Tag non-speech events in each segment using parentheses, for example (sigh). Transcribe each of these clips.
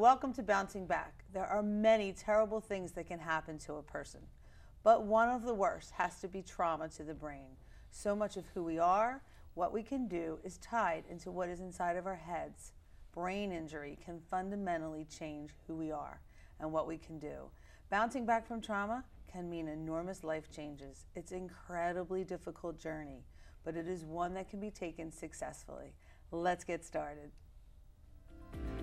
welcome to Bouncing Back. There are many terrible things that can happen to a person, but one of the worst has to be trauma to the brain. So much of who we are, what we can do, is tied into what is inside of our heads. Brain injury can fundamentally change who we are and what we can do. Bouncing back from trauma can mean enormous life changes. It's an incredibly difficult journey, but it is one that can be taken successfully. Let's get started.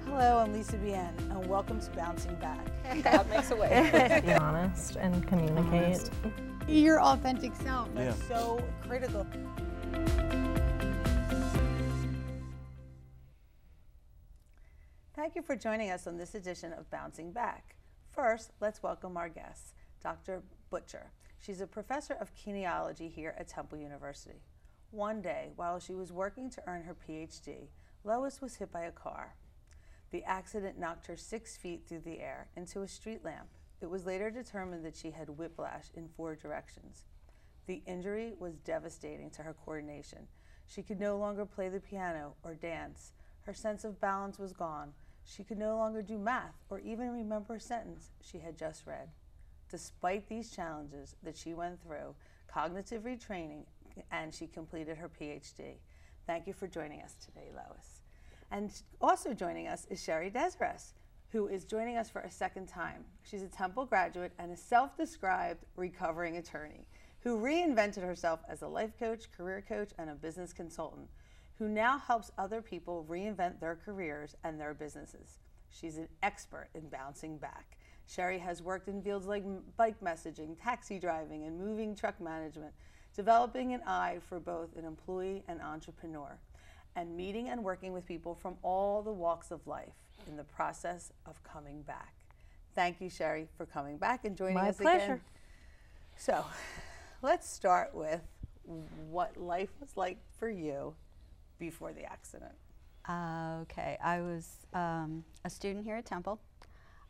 Hello, I'm Lisa Bien, and welcome to Bouncing Back. (laughs) God makes a way. (laughs) be honest and communicate. your authentic self. That's so critical. Thank you for joining us on this edition of Bouncing Back. First, let's welcome our guest, Dr. Butcher. She's a professor of kinesiology here at Temple University. One day, while she was working to earn her PhD, Lois was hit by a car. The accident knocked her six feet through the air into a street lamp. It was later determined that she had whiplash in four directions. The injury was devastating to her coordination. She could no longer play the piano or dance. Her sense of balance was gone. She could no longer do math or even remember a sentence she had just read. Despite these challenges that she went through, cognitive retraining, and she completed her PhD. Thank you for joining us today, Lois. And also joining us is Sherry Desres, who is joining us for a second time. She's a Temple graduate and a self described recovering attorney who reinvented herself as a life coach, career coach, and a business consultant, who now helps other people reinvent their careers and their businesses. She's an expert in bouncing back. Sherry has worked in fields like bike messaging, taxi driving, and moving truck management, developing an eye for both an employee and entrepreneur, and meeting and working with people from all the walks of life in the process of coming back. Thank you, Sherry, for coming back and joining My us pleasure. again. So, let's start with what life was like for you before the accident. Uh, okay, I was um, a student here at Temple.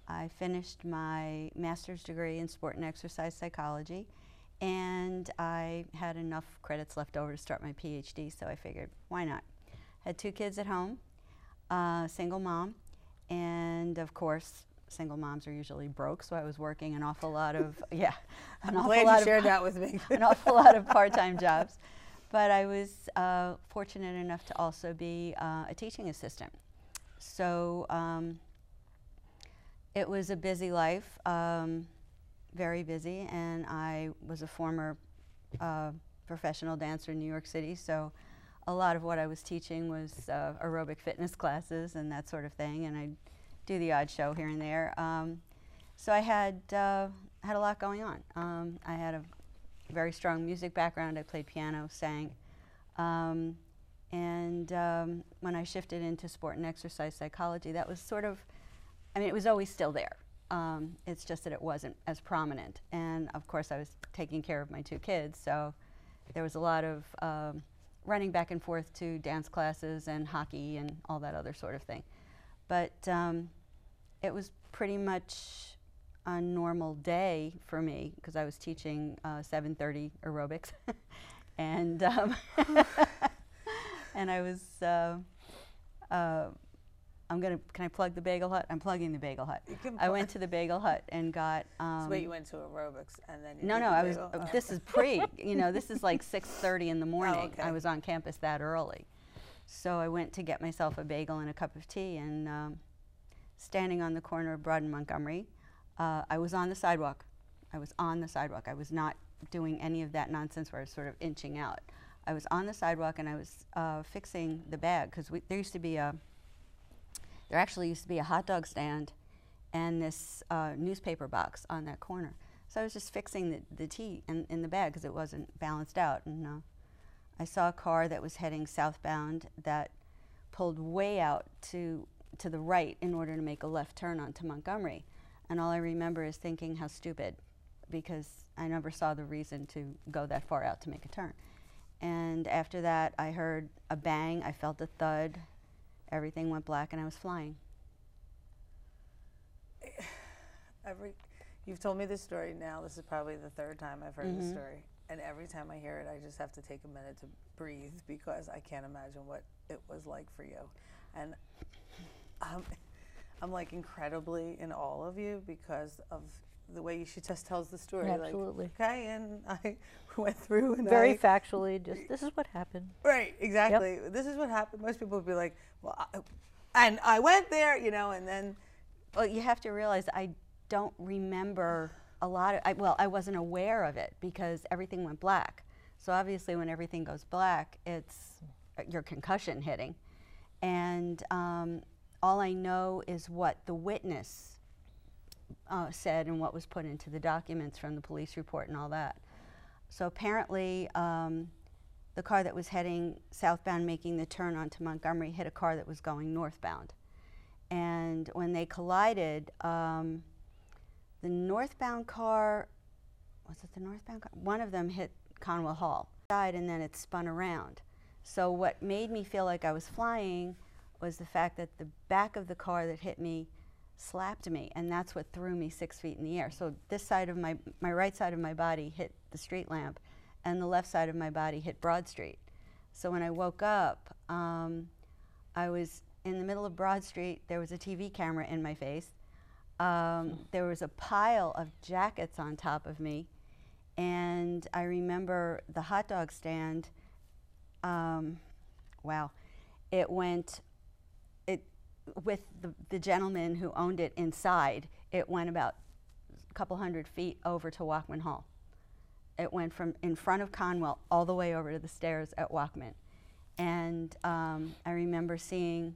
I finished my master's degree in sport and exercise psychology, and I had enough credits left over to start my PhD, so I figured, why not? Had two kids at home, uh, single mom, and of course, single moms are usually broke, so I was working an awful lot of, (laughs) yeah, an I'm awful glad lot you of shared that (laughs) with me. (laughs) an awful lot of part-time jobs. But I was uh, fortunate enough to also be uh, a teaching assistant. So um, it was a busy life, um, very busy, and I was a former uh, professional dancer in New York City. So a lot of what I was teaching was uh, aerobic fitness classes and that sort of thing, and I'd do the odd show here and there. Um, so I had uh, had a lot going on. Um, I had a very strong music background. I played piano, sang. Um, and um, when I shifted into sport and exercise psychology, that was sort of, I mean, it was always still there. Um, it's just that it wasn't as prominent. And of course, I was taking care of my two kids, so there was a lot of um, running back and forth to dance classes and hockey and all that other sort of thing. But um, it was pretty much a normal day for me because I was teaching uh, 7:30 aerobics, (laughs) and um, (laughs) and I was. Uh, uh, I'm gonna. Can I plug the Bagel Hut? I'm plugging the Bagel Hut. I went to the Bagel Hut and got. Um, so wait, you went to aerobics and then you no, no, the I was. uh, Oh. This is pre. (laughs) you know, this is like 6:30 in the morning. okay. I was on campus that early, so I went to get myself a bagel and a cup of tea, and um, standing on the corner of Broad and Montgomery, uh, I was on the sidewalk. I was on the sidewalk. I was not doing any of that nonsense where I was sort of inching out. I was on the sidewalk and I was uh, fixing the bag because there used to be a. There actually used to be a hot dog stand and this uh, newspaper box on that corner. So I was just fixing the, the tea in, in the bag because it wasn't balanced out. And uh, I saw a car that was heading southbound that pulled way out to, to the right in order to make a left turn onto Montgomery. And all I remember is thinking how stupid because I never saw the reason to go that far out to make a turn. And after that, I heard a bang, I felt a thud, everything went black, and I was flying. Every, you've told me this story now. This is probably the third time I've heard Mm-hmm. this story, and every time I hear it, I just have to take a minute to breathe because I can't imagine what it was like for you. And um, I'm like incredibly in awe of you because of the way she just tells the story. Absolutely. Like, okay, and (laughs) I went through and Very I, factually, just this is what happened. right, exactly. This is what happened. Most people would be like, well, I, and I went there, you know, and then Well, you have to realize I don't remember a lot of, I, well, I wasn't aware of it because everything went black. So obviously, when everything goes black, it's uh, your concussion hitting. And um, all I know is what the witness uh, said and what was put into the documents from the police report and all that. So apparently, um, the car that was heading southbound, making the turn onto Montgomery, hit a car that was going northbound. And when they collided, um, the northbound car was it the northbound car? One of them hit Conwell Hall, died, and then it spun around. So what made me feel like I was flying was the fact that the back of the car that hit me slapped me, and that's what threw me six feet in the air. So this side of my my right side of my body hit the street lamp, and the left side of my body hit Broad Street. So when I woke up, um, I was in the middle of Broad Street. There was a TV camera in my face. Um, there was a pile of jackets on top of me. And I remember the hot dog stand. Um, wow. It went, with the, the gentleman who owned it inside, it went about a couple hundred feet over to Wachman Hall. It went from in front of Conwell all the way over to the stairs at Wachman. And um, I remember seeing,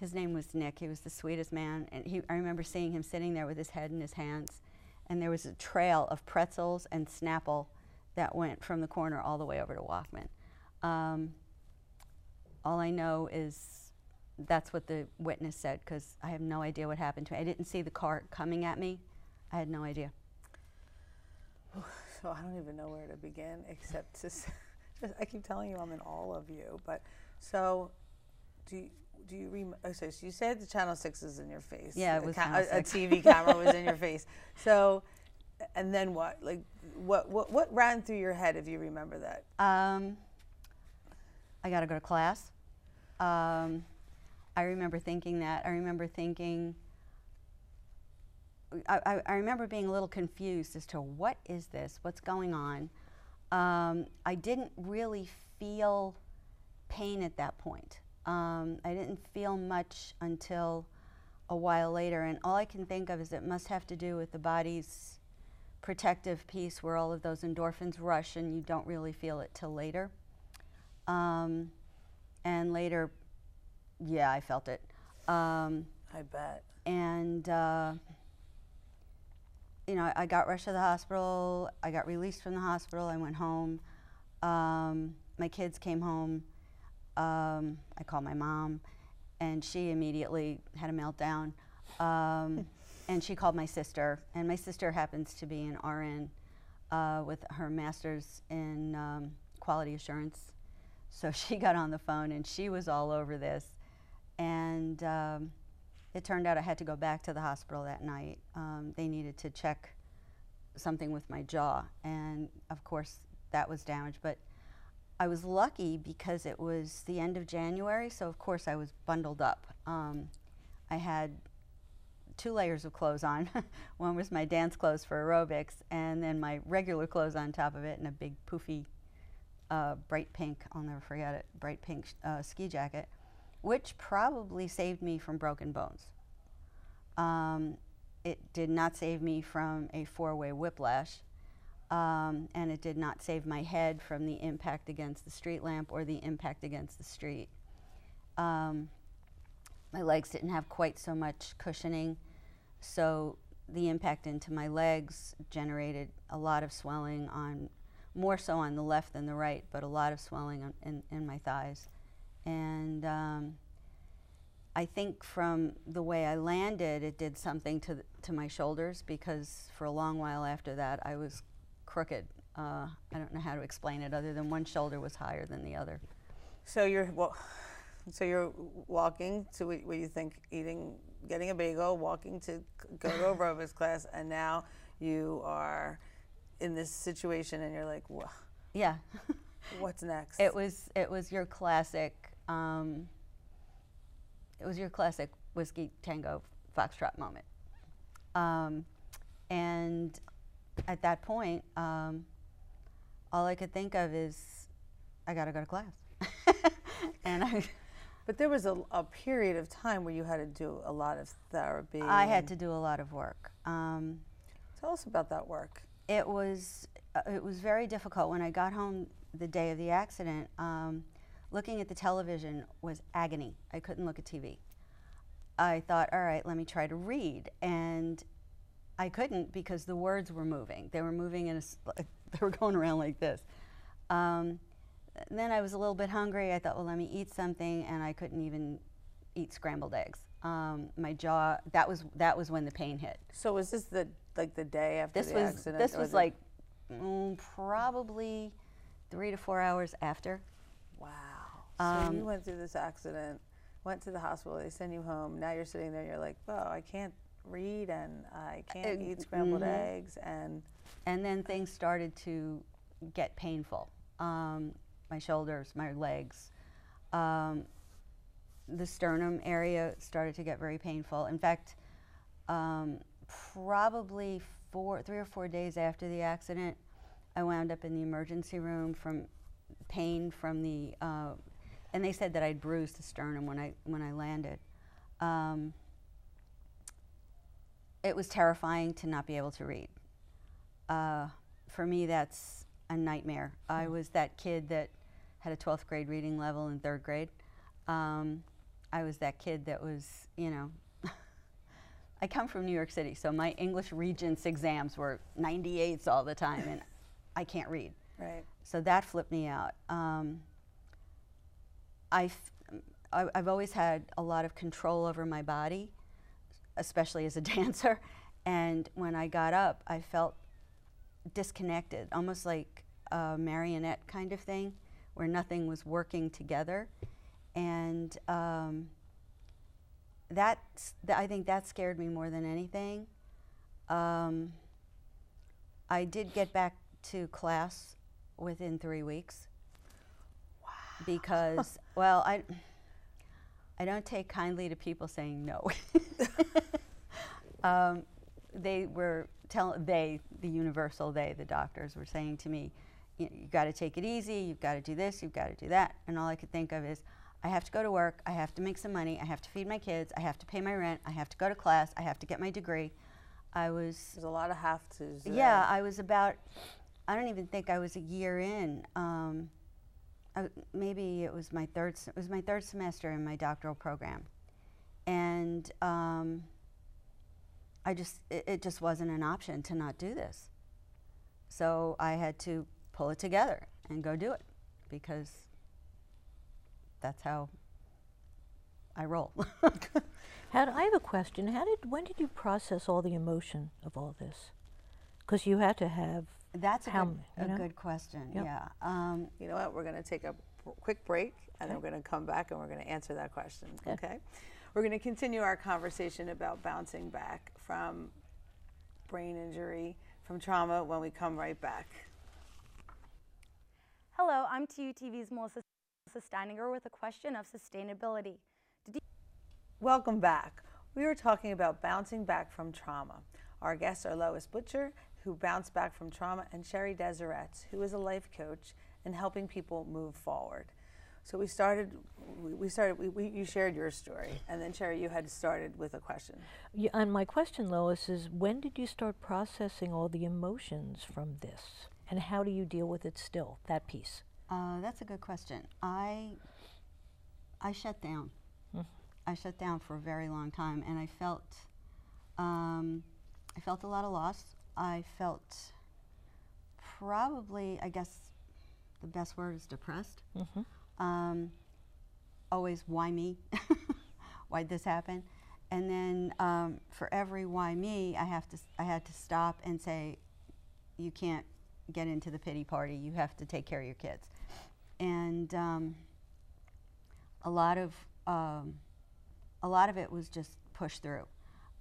his name was Nick, he was the sweetest man. And he, I remember seeing him sitting there with his head in his hands. And there was a trail of pretzels and Snapple that went from the corner all the way over to Wachman. Um, all I know is that's what the witness said because I have no idea what happened to me. I didn't see the car coming at me. I had no idea. (sighs) So I don't even know where to begin except to. s- (laughs) Just, I keep telling you I'm in all of you, but so do you, do you rem- oh, so you said the channel six is in your face. Yeah, it a was a, a TV camera was in your (laughs) face. So, and then what? Like, what what what ran through your head if you remember that? Um, I got to go to class. Um, I remember thinking that. I remember thinking. I, I, remember being a little confused as to what is this? What's going on? Um, I didn't really feel pain at that point. Um, I didn't feel much until a while later, and all I can think of is it must have to do with the body's protective piece where all of those endorphins rush and you don't really feel it till later. Um, and later, yeah, I felt it. Um, I bet. and, uh, you know, I got rushed to the hospital. I got released from the hospital. I went home. Um, my kids came home. Um, I called my mom, and she immediately had a meltdown. Um, (laughs) and she called my sister, and my sister happens to be an RN uh, with her master's in um, quality assurance. So (laughs) she got on the phone, and she was all over this. And um, it turned out I had to go back to the hospital that night. Um, they needed to check something with my jaw, and of course that was damaged. But I was lucky because it was the end of January, so of course I was bundled up. Um, I had two layers of clothes on. (laughs) One was my dance clothes for aerobics, and then my regular clothes on top of it, and a big poofy, uh, bright pink, I'll never forget it, bright pink uh, ski jacket, which probably saved me from broken bones. Um, it did not save me from a four way whiplash, um, and it did not save my head from the impact against the street lamp or the impact against the street. Um, my legs didn't have quite so much cushioning, so the impact into my legs generated a lot of swelling on, more so on the left than the right, but a lot of swelling on, in, in my thighs. And um, I think from the way I landed, it did something to, to my shoulders because for a long while after that, I was crooked. Uh, I don't know how to explain it other than one shoulder was higher than the other. So you're well, so you're walking to what you think eating, getting a bagel, walking to go to a (laughs) aerobics class, and now you are in this situation, and you're like, "Wha- Yeah. (laughs) what's next? It was it was your classic. Um, it was your classic whiskey tango foxtrot moment. Um, and at that point, um, all I could think of is, I got to go to class. (laughs) and I, But there was a, a period of time where you had to do a lot of therapy. I had to do a lot of work. Um, Tell us about that work. it was uh, it was very difficult when I got home the day of the accident. Um, looking at the television was agony. I couldn't look at TV. I thought, all right, let me try to read, and I couldn't because the words were moving. They were moving in a (laughs) they were going around like this. Um, then I was a little bit hungry. I thought, well, let me eat something, and I couldn't even eat scrambled eggs. Um, my jaw that was that was when the pain hit. So was this the like the day after This the was accident? this was like mm, probably three to four hours after. wow. So Um, you went through this accident, went to the hospital. They send you home. Now you're sitting there. And you're like, well, I can't read and I can't Uh, eat scrambled mhm. eggs and And then things started to get painful. Um, my shoulders, my legs, um, the sternum area started to get very painful. In fact, um, probably four, three or four days after the accident, I wound up in the emergency room from pain from the, uh, and they said that I'd bruised the sternum when I when I landed. Um, it was terrifying to not be able to read. Uh, for me, that's a nightmare. I was that kid that had a 12th grade reading level in third grade. Um, I was that kid that was, you know, (laughs) I come from New York City, so my English Regents exams were 98s all the time, and I can't read. right. So that flipped me out. Um, I I, I've always had a lot of control over my body, especially as a (laughs) dancer. And when I got up, I felt disconnected, almost like a marionette kind of thing, where nothing was working together. And um, that's, th- I think that scared me more than anything. Um, I did get back to class within three weeks. Because, (laughs) well, I, I don't take kindly to people saying no. (laughs) um, they were telling they the universal they the doctors were saying to me, you, you got to take it easy. You've got to do this. You've got to do that. And all I could think of is, I have to go to work. I have to make some money. I have to feed my kids. I have to pay my rent. I have to go to class. I have to get my degree. I was There's a lot of have tos. there. yeah, I was about. I don't even think I was a year in. Um, I, maybe it was my third. It was my third semester in my doctoral program, and um, I just it, it just wasn't an option to not do this. So I had to pull it together and go do it because that's how I roll. (laughs) How I have a question. How did when did you process all the emotion of all this? Because you had to have. That's a, How good, m- a know? good question. Yep. Yeah. Um, You know what? We're going to take a quick break and then we're going to come back and we're going to answer that question. Okay. Okay. We're going to continue our conversation about bouncing back from brain injury, from trauma when we come right back. Hello, I'm TUTV's Melissa Steininger with a question of sustainability. Welcome back. We are talking about bouncing back from trauma. Our guests are Lois Butcher, who bounced back from trauma, and Sherry Deseretz, who is a life coach and helping people move forward. So we started. We we started. We, we, you shared your story, and then Sherry, you had started with a question. You, and my question, Lois, is when did you start processing all the emotions from this, and how do you deal with it still? That piece. Uh, that's a good question. I I shut down. Mhm. I shut down for a very long time, and I felt um, I felt a lot of loss. I felt probably, I guess, the best word is depressed. Mhm. Um, always, why me? (laughs) Why'd this happen? And then um, for every why me, I have to I had to stop and say, you can't get into the pity party. You have to take care of your kids. And um, a lot of um, a lot of it was just pushed through.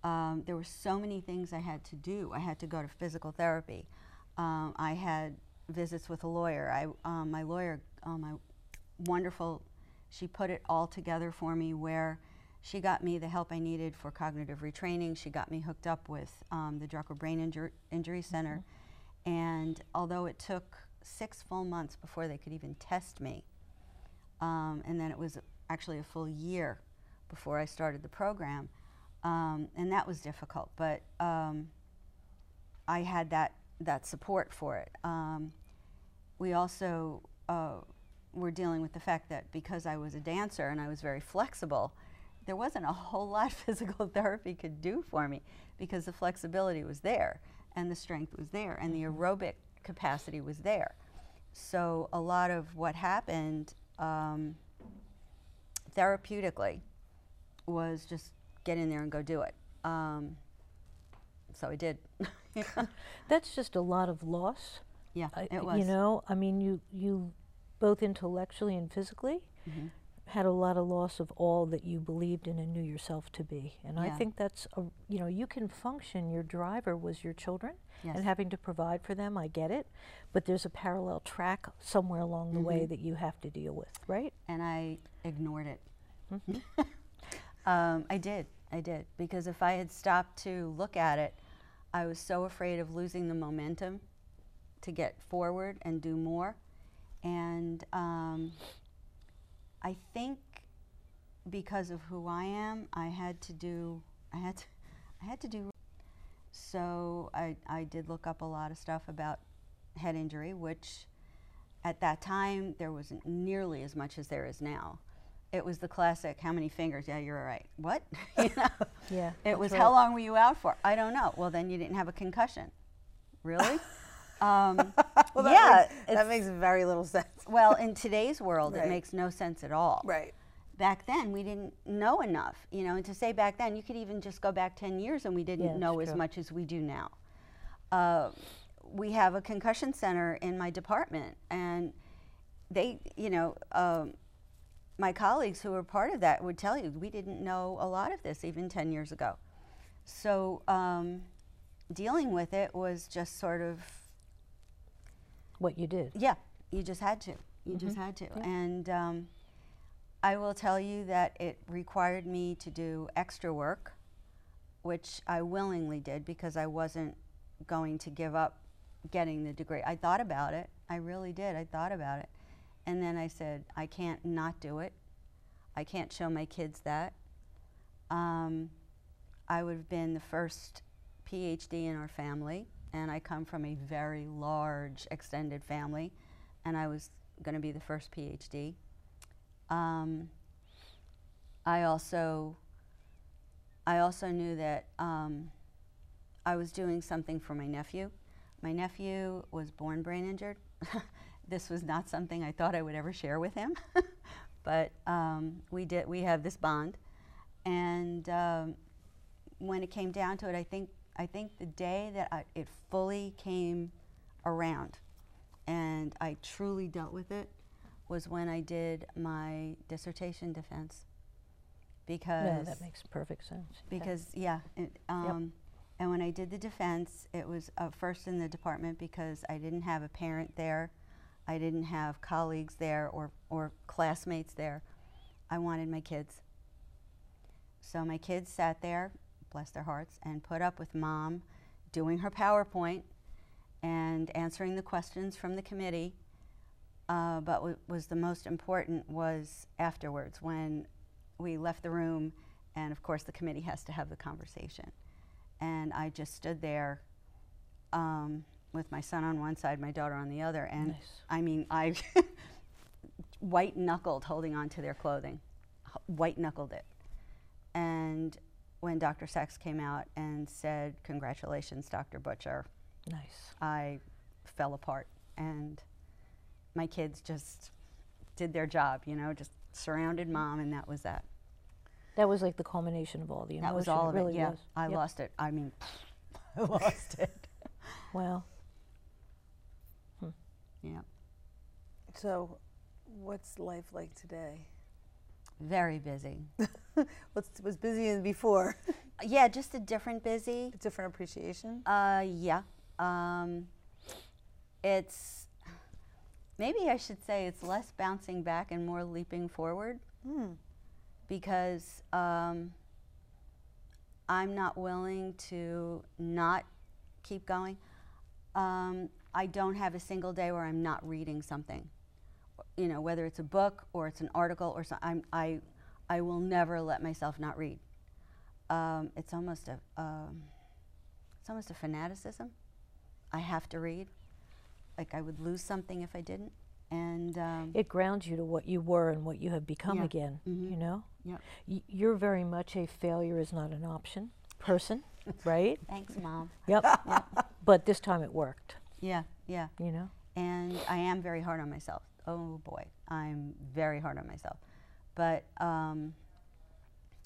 Um, there were so many things I had to do. I had to go to physical therapy. Um, I had visits with a lawyer. I, um, my lawyer, uh, my wonderful, she put it all together for me where She got me the help I needed for cognitive retraining. She got me hooked up with um, the Drucker Brain Injur- Injury Center. And although it took six full months before they could even test me, um, and then it was actually a full year before I started the program, um, and that was difficult. But um, I had that that support for it. Um, we also uh, were dealing with the fact that because I was a dancer and I was very flexible, there wasn't a whole lot (laughs) physical therapy could do for me because the flexibility was there and the strength was there and the aerobic capacity was there. So a lot of what happened um, therapeutically was just get in there and go do it. Um, so I did. (laughs) That's just a lot of loss. yeah, I- it was. You know, I mean, you you both intellectually and physically Mm-hmm. had a lot of loss of all that you believed in and knew yourself to be. And I think that's a, you know, you can function. Your driver was your children Yes. and having to provide for them. I get it, but there's a parallel track somewhere along the Mm-hmm. way that you have to deal with, right? and I ignored it. Mm-hmm. (laughs) um, I did, I did, because if I had stopped to look at it, I was so afraid of losing the momentum to get forward and do more. And um, I think because of who I am, I had to do, I had to, I had to do. So I, I did look up a lot of stuff about head injury, which at that time there wasn't nearly as much as there is now. It was the classic, how many fingers? Yeah, you're right. What? (laughs) you (laughs) know? Yeah, It was right. how long were you out for? I don't know. Well, then you didn't have a concussion. Really? (laughs) um, Well, that yeah. makes, that makes very little sense. well, in today's world, Right. it makes no sense at all. Right. Back then, we didn't know enough, you know. And to say back then, you could even just go back ten years, and we didn't Yeah, know as true. much as we do now. Uh, we have a concussion center in my department, and they, you know, um, my colleagues who were part of that would tell you we didn't know a lot of this even 10 years ago. So um, dealing with it was just sort of, What you did. yeah, you just had to. You just had to. And um, I will tell you that it required me to do extra work, which I willingly did because I wasn't going to give up getting the degree. I thought about it. I really did. I thought about it. And then I said, I can't not do it. I can't show my kids that. Um, I would have been the first PhD in our family, and I come from a very large, extended family, and I was going to be the first PhD. Um, I also, I also knew that um, I was doing something for my nephew. My nephew was born brain injured. (laughs) this was not something I thought I would ever share with him, (laughs) but um, we did. We have this bond, and um, when it came down to it, I think I think the day that I, it fully came around, and I truly dealt with it, was when I did my dissertation defense. Because No, that makes perfect sense. because yeah, it, um, and when I did the defense, it was uh, first in the department because I didn't have a parent there, I didn't have colleagues there or or classmates there. I wanted my kids. So my kids sat there, bless their hearts, and put up with mom doing her PowerPoint and answering the questions from the committee. Uh, but what was the most important was afterwards when we left the room, and of course the committee has to have the conversation. And I just stood there um, with my son on one side, my daughter on the other, and Nice. I mean, I (laughs) white knuckled holding on to their clothing, white knuckled it. And when Dr. Sachs came out and said, Congratulations, Dr. Butcher, Nice. I fell apart. And my kids just did their job, you know, just surrounded mom, and that was that. That was like the culmination of all the emotion. That was all of really it. Yeah, was. I Yep. lost it. I mean, (laughs) I lost it. Wow. Yeah, So, what's life like today? very busy. (laughs) What's was busy than before? (laughs) yeah, just a different busy. Different appreciation. Uh, yeah. Um, it's maybe I should say it's less bouncing back and more leaping forward. Hmm. because um, I'm not willing to not keep going. Um, I don't have a single day where I'm not reading something. You know, whether it's a book or it's an article or something, I, I will never let myself not read. Um, it's almost a, um, it's almost a fanaticism. I have to read. Like I would lose something if I didn't. And um, It grounds you to what you were and what you have become Yeah. again, Mhm. you know? Yep. Y- you're very much a failure is not an option person, (laughs) right? thanks, mom. Yep. (laughs) But this time it worked, Yeah, yeah. you know? and I am very hard on myself. Oh boy, I'm very hard on myself. But um,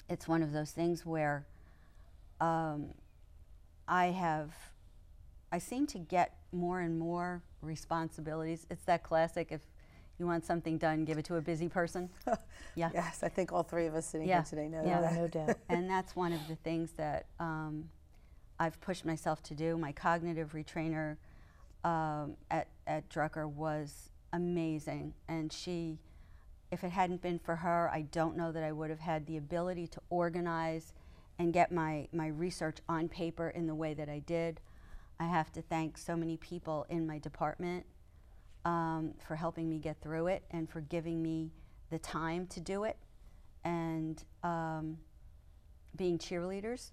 it's one of those things where um, I have, I seem to get more and more responsibilities. It's that classic if you want something done, give it to a busy person. (laughs) yeah. Yes, I think all three of us sitting Yeah. here today know Yeah. that. No doubt. (laughs) and that's one of the things that um, I've pushed myself to do. My cognitive retrainer um, at, at Drucker was amazing. And she, if it hadn't been for her, I don't know that I would have had the ability to organize and get my, my research on paper in the way that I did. I have to thank so many people in my department um, for helping me get through it and for giving me the time to do it. And um, being cheerleaders,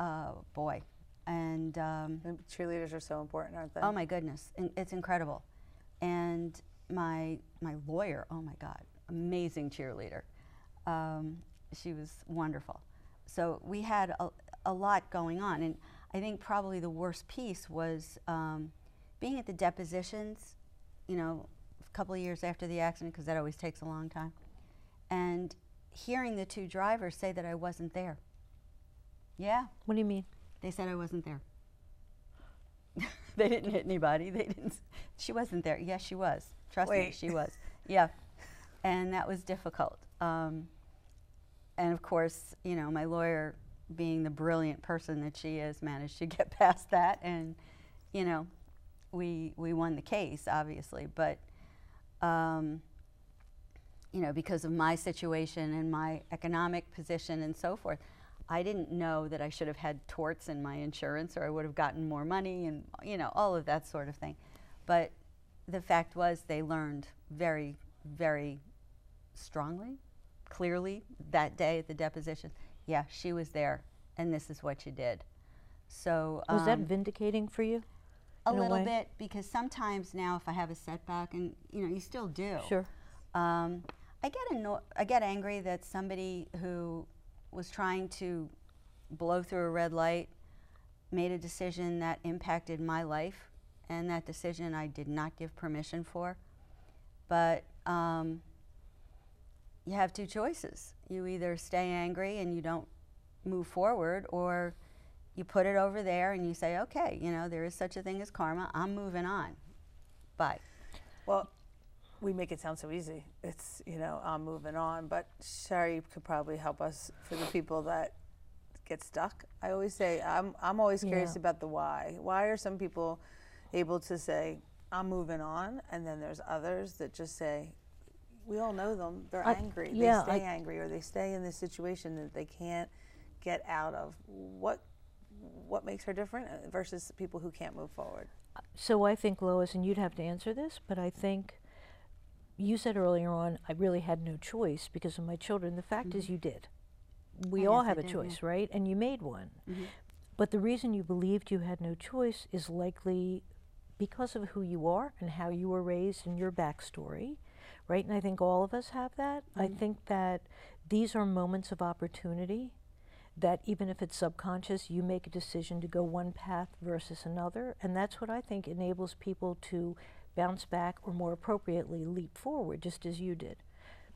uh, boy. And um, And Cheerleaders are so important, aren't they? oh my goodness, in- it's incredible. And my my lawyer, oh my God, amazing cheerleader. Um, she was wonderful. So we had a, a lot going on, and I think probably the worst piece was um, being at the depositions. You know, a couple of years after the accident, because that always takes a long time, and hearing the two drivers say that I wasn't there. Yeah, What do you mean? They said I wasn't there. (laughs) they didn't hit anybody. They didn't. She wasn't there. Yes, she was. Trust me, she was. (laughs) Yeah, and that was difficult. Um, and of course, you know, my lawyer, being the brilliant person that she is, managed to (laughs) get past that, and you know, we we won the case, obviously. But um, you know, because of my situation and my economic position and so forth, I didn't know that I should have had torts in my insurance or I would have gotten more money and, you know, all of that sort of thing. But the fact was, they learned very, very strongly, clearly that day at the deposition yeah, she was there and this is what you did. So, Was that um, vindicating for you? a in a little bit because sometimes now if I have a setback and you know you still do Sure. um, I get anno- I get angry that somebody who was trying to blow through a red light made a decision that impacted my life, and that decision I did not give permission for. But um, you have two choices: you either stay angry and you don't move forward, or you put it over there and you say, "Okay, you know there is such a thing as karma. I'm moving on." Bye. Well, we make it sound so easy. It's, you know, I'm moving on. But Sherry could probably help us for the people that get stuck. I always say, I'm, I'm always curious Yeah. about the why. Why are some people able to say, I'm moving on? And then there's others that just say, we all know them. They're I- angry. yeah, they stay I- angry or they stay in this situation that they can't get out of. What, what makes her different uh, versus people who can't move forward? So I think, Lois, and you'd have to answer this, but I think you said earlier on, I really had no choice because of my children. The fact is, you did. We Oh, all have a did, yeah. choice, right? And you made one. Mhm. But the reason you believed you had no choice is likely because of who you are and how you were raised and your backstory, right? And I think all of us have that. I think that these are moments of opportunity that even if it's subconscious, you make a decision to go one path versus another. And that's what I think enables people to bounce back or more appropriately leap forward, just as you did.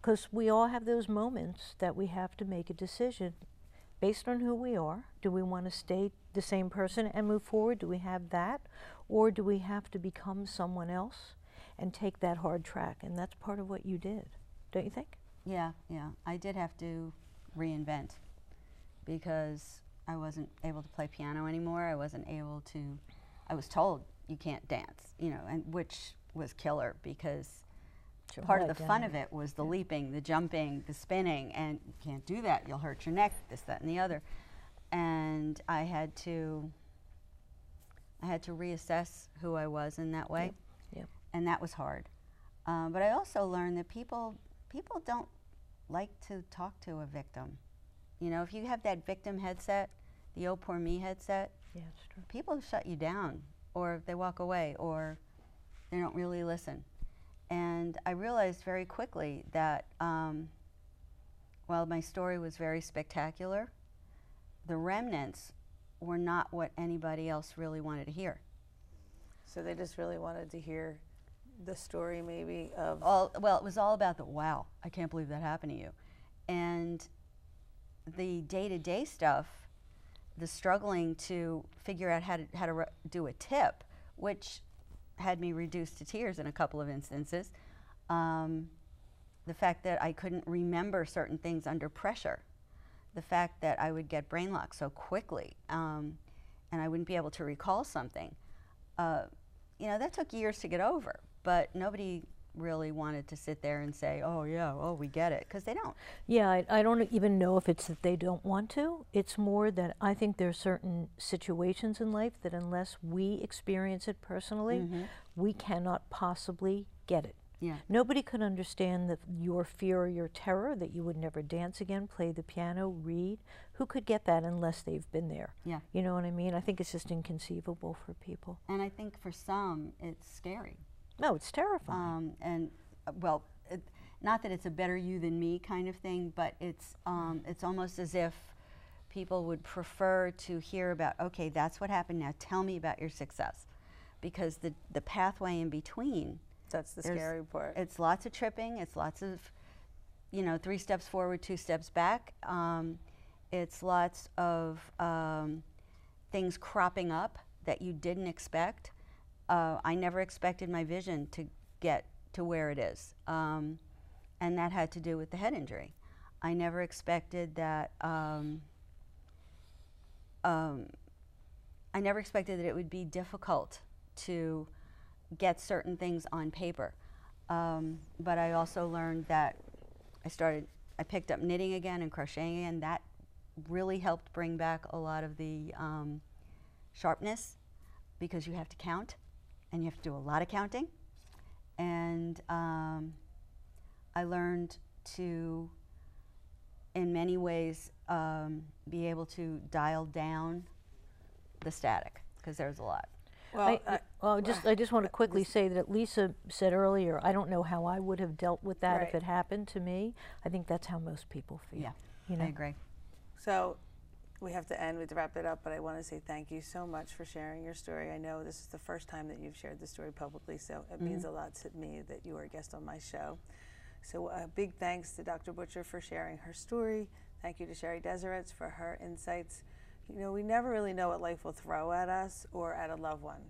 Because we all have those moments that we have to make a decision based on who we are. Do we want to stay the same person and move forward? Do we have that? Or do we have to become someone else and take that hard track? And that's part of what you did, don't you think? Yeah, yeah. I did have to reinvent because I wasn't able to play piano anymore. I wasn't able to. I was told you can't dance, you know, and which was killer because part of the fun of it was the leaping, the jumping, the spinning, and you can't do that. You'll hurt your neck, this, that, and the other. And I had to, I had to reassess who I was in that way, Yep. and that was hard. Um, but I also learned that people, people don't like to talk to a victim. You know, if you have that victim headset, the "oh poor me" headset, Yeah, it's true. people shut you down or they walk away or they don't really listen. And I realized very quickly that um, while my story was very spectacular, the remnants were not what anybody else really wanted to hear. So they just really wanted to hear the story, maybe of All, well, it was all about the wow, I can't believe that happened to you. And the day to day stuff, the struggling to figure out how to, how to do a tip, which had me reduced to tears in a couple of instances. Um, the fact that I couldn't remember certain things under pressure, the fact that I would get brain lock so quickly, um, and I wouldn't be able to recall something. Uh, you know, that took years to get over, but nobody really wanted to sit there and say, oh, yeah, oh, we get it, because they don't. Yeah, I, I don't even know if it's that they don't want to. It's more that I think there are certain situations in life that unless we experience it personally, mm-hmm. we cannot possibly get it. Yeah. Nobody could understand the, your fear or your terror that you would never dance again, play the piano, read. Who could get that unless they've been there? Yeah. You know what I mean? I think it's just inconceivable for people. And I think for some, it's scary. No, it's terrifying. Um, and, uh, well, it, not that it's a better you than me kind of thing, but it's, um, it's almost as if people would prefer to hear about, okay, that's what happened, now tell me about your success. Because the, the pathway in between, that's the scary part. it's lots of tripping, it's lots of, you know, three steps forward, two steps back. Um, it's lots of um, things cropping up that you didn't expect. Uh, I never expected my vision to get to where it is, um, and that had to do with the head injury. I never expected that. Um, um, I never expected that it would be difficult to get certain things on paper. Um, but I also learned that I started, I picked up knitting again and crocheting again. That really helped bring back a lot of the um, sharpness because you have to count and you have to do a lot of counting. And um, I learned to, in many ways, um, be able to dial down the static because there's a lot. well, I, I- well, just I just want to (laughs) quickly say that Lisa said earlier. I don't know how I would have dealt with that if it happened to me. I think that's how most people feel. Yeah, you know. I agree. So we have to end, we have to wrap it up, but I want to say thank you so much for sharing your story. I know this is the first time that you've shared the story publicly, so it mm-hmm. means a lot to me that you are a guest on my show. So a big thanks to Dr. Butcher for sharing her story. Thank you to Sherry Deserets for her insights. You know, we never really know what life will throw at us or at a loved one.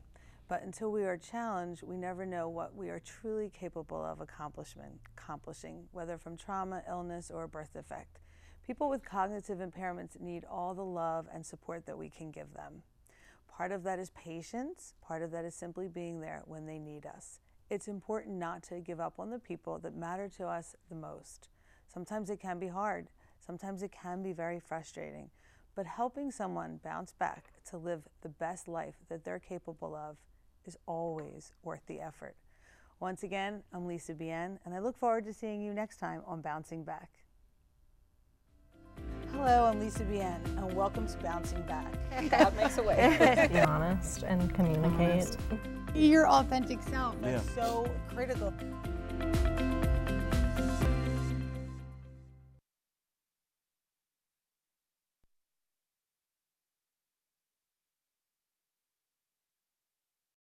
But until we are challenged, we never know what we are truly capable of accomplishment, accomplishing, whether from trauma, illness, or a birth defect. People with cognitive impairments need all the love and support that we can give them. Part of that is patience, part of that is simply being there when they need us. It's important not to give up on the people that matter to us the most. Sometimes it can be hard, sometimes it can be very frustrating, but helping someone bounce back to live the best life that they're capable of is always worth the effort. Once again, I'm Lisa Bien, and I look forward to seeing you next time on Bouncing Back. Hello, I'm Lisa Bien, and welcome to Bouncing Back. (laughs) God makes a way. (laughs) be honest and communicate. Your authentic self. That's so critical.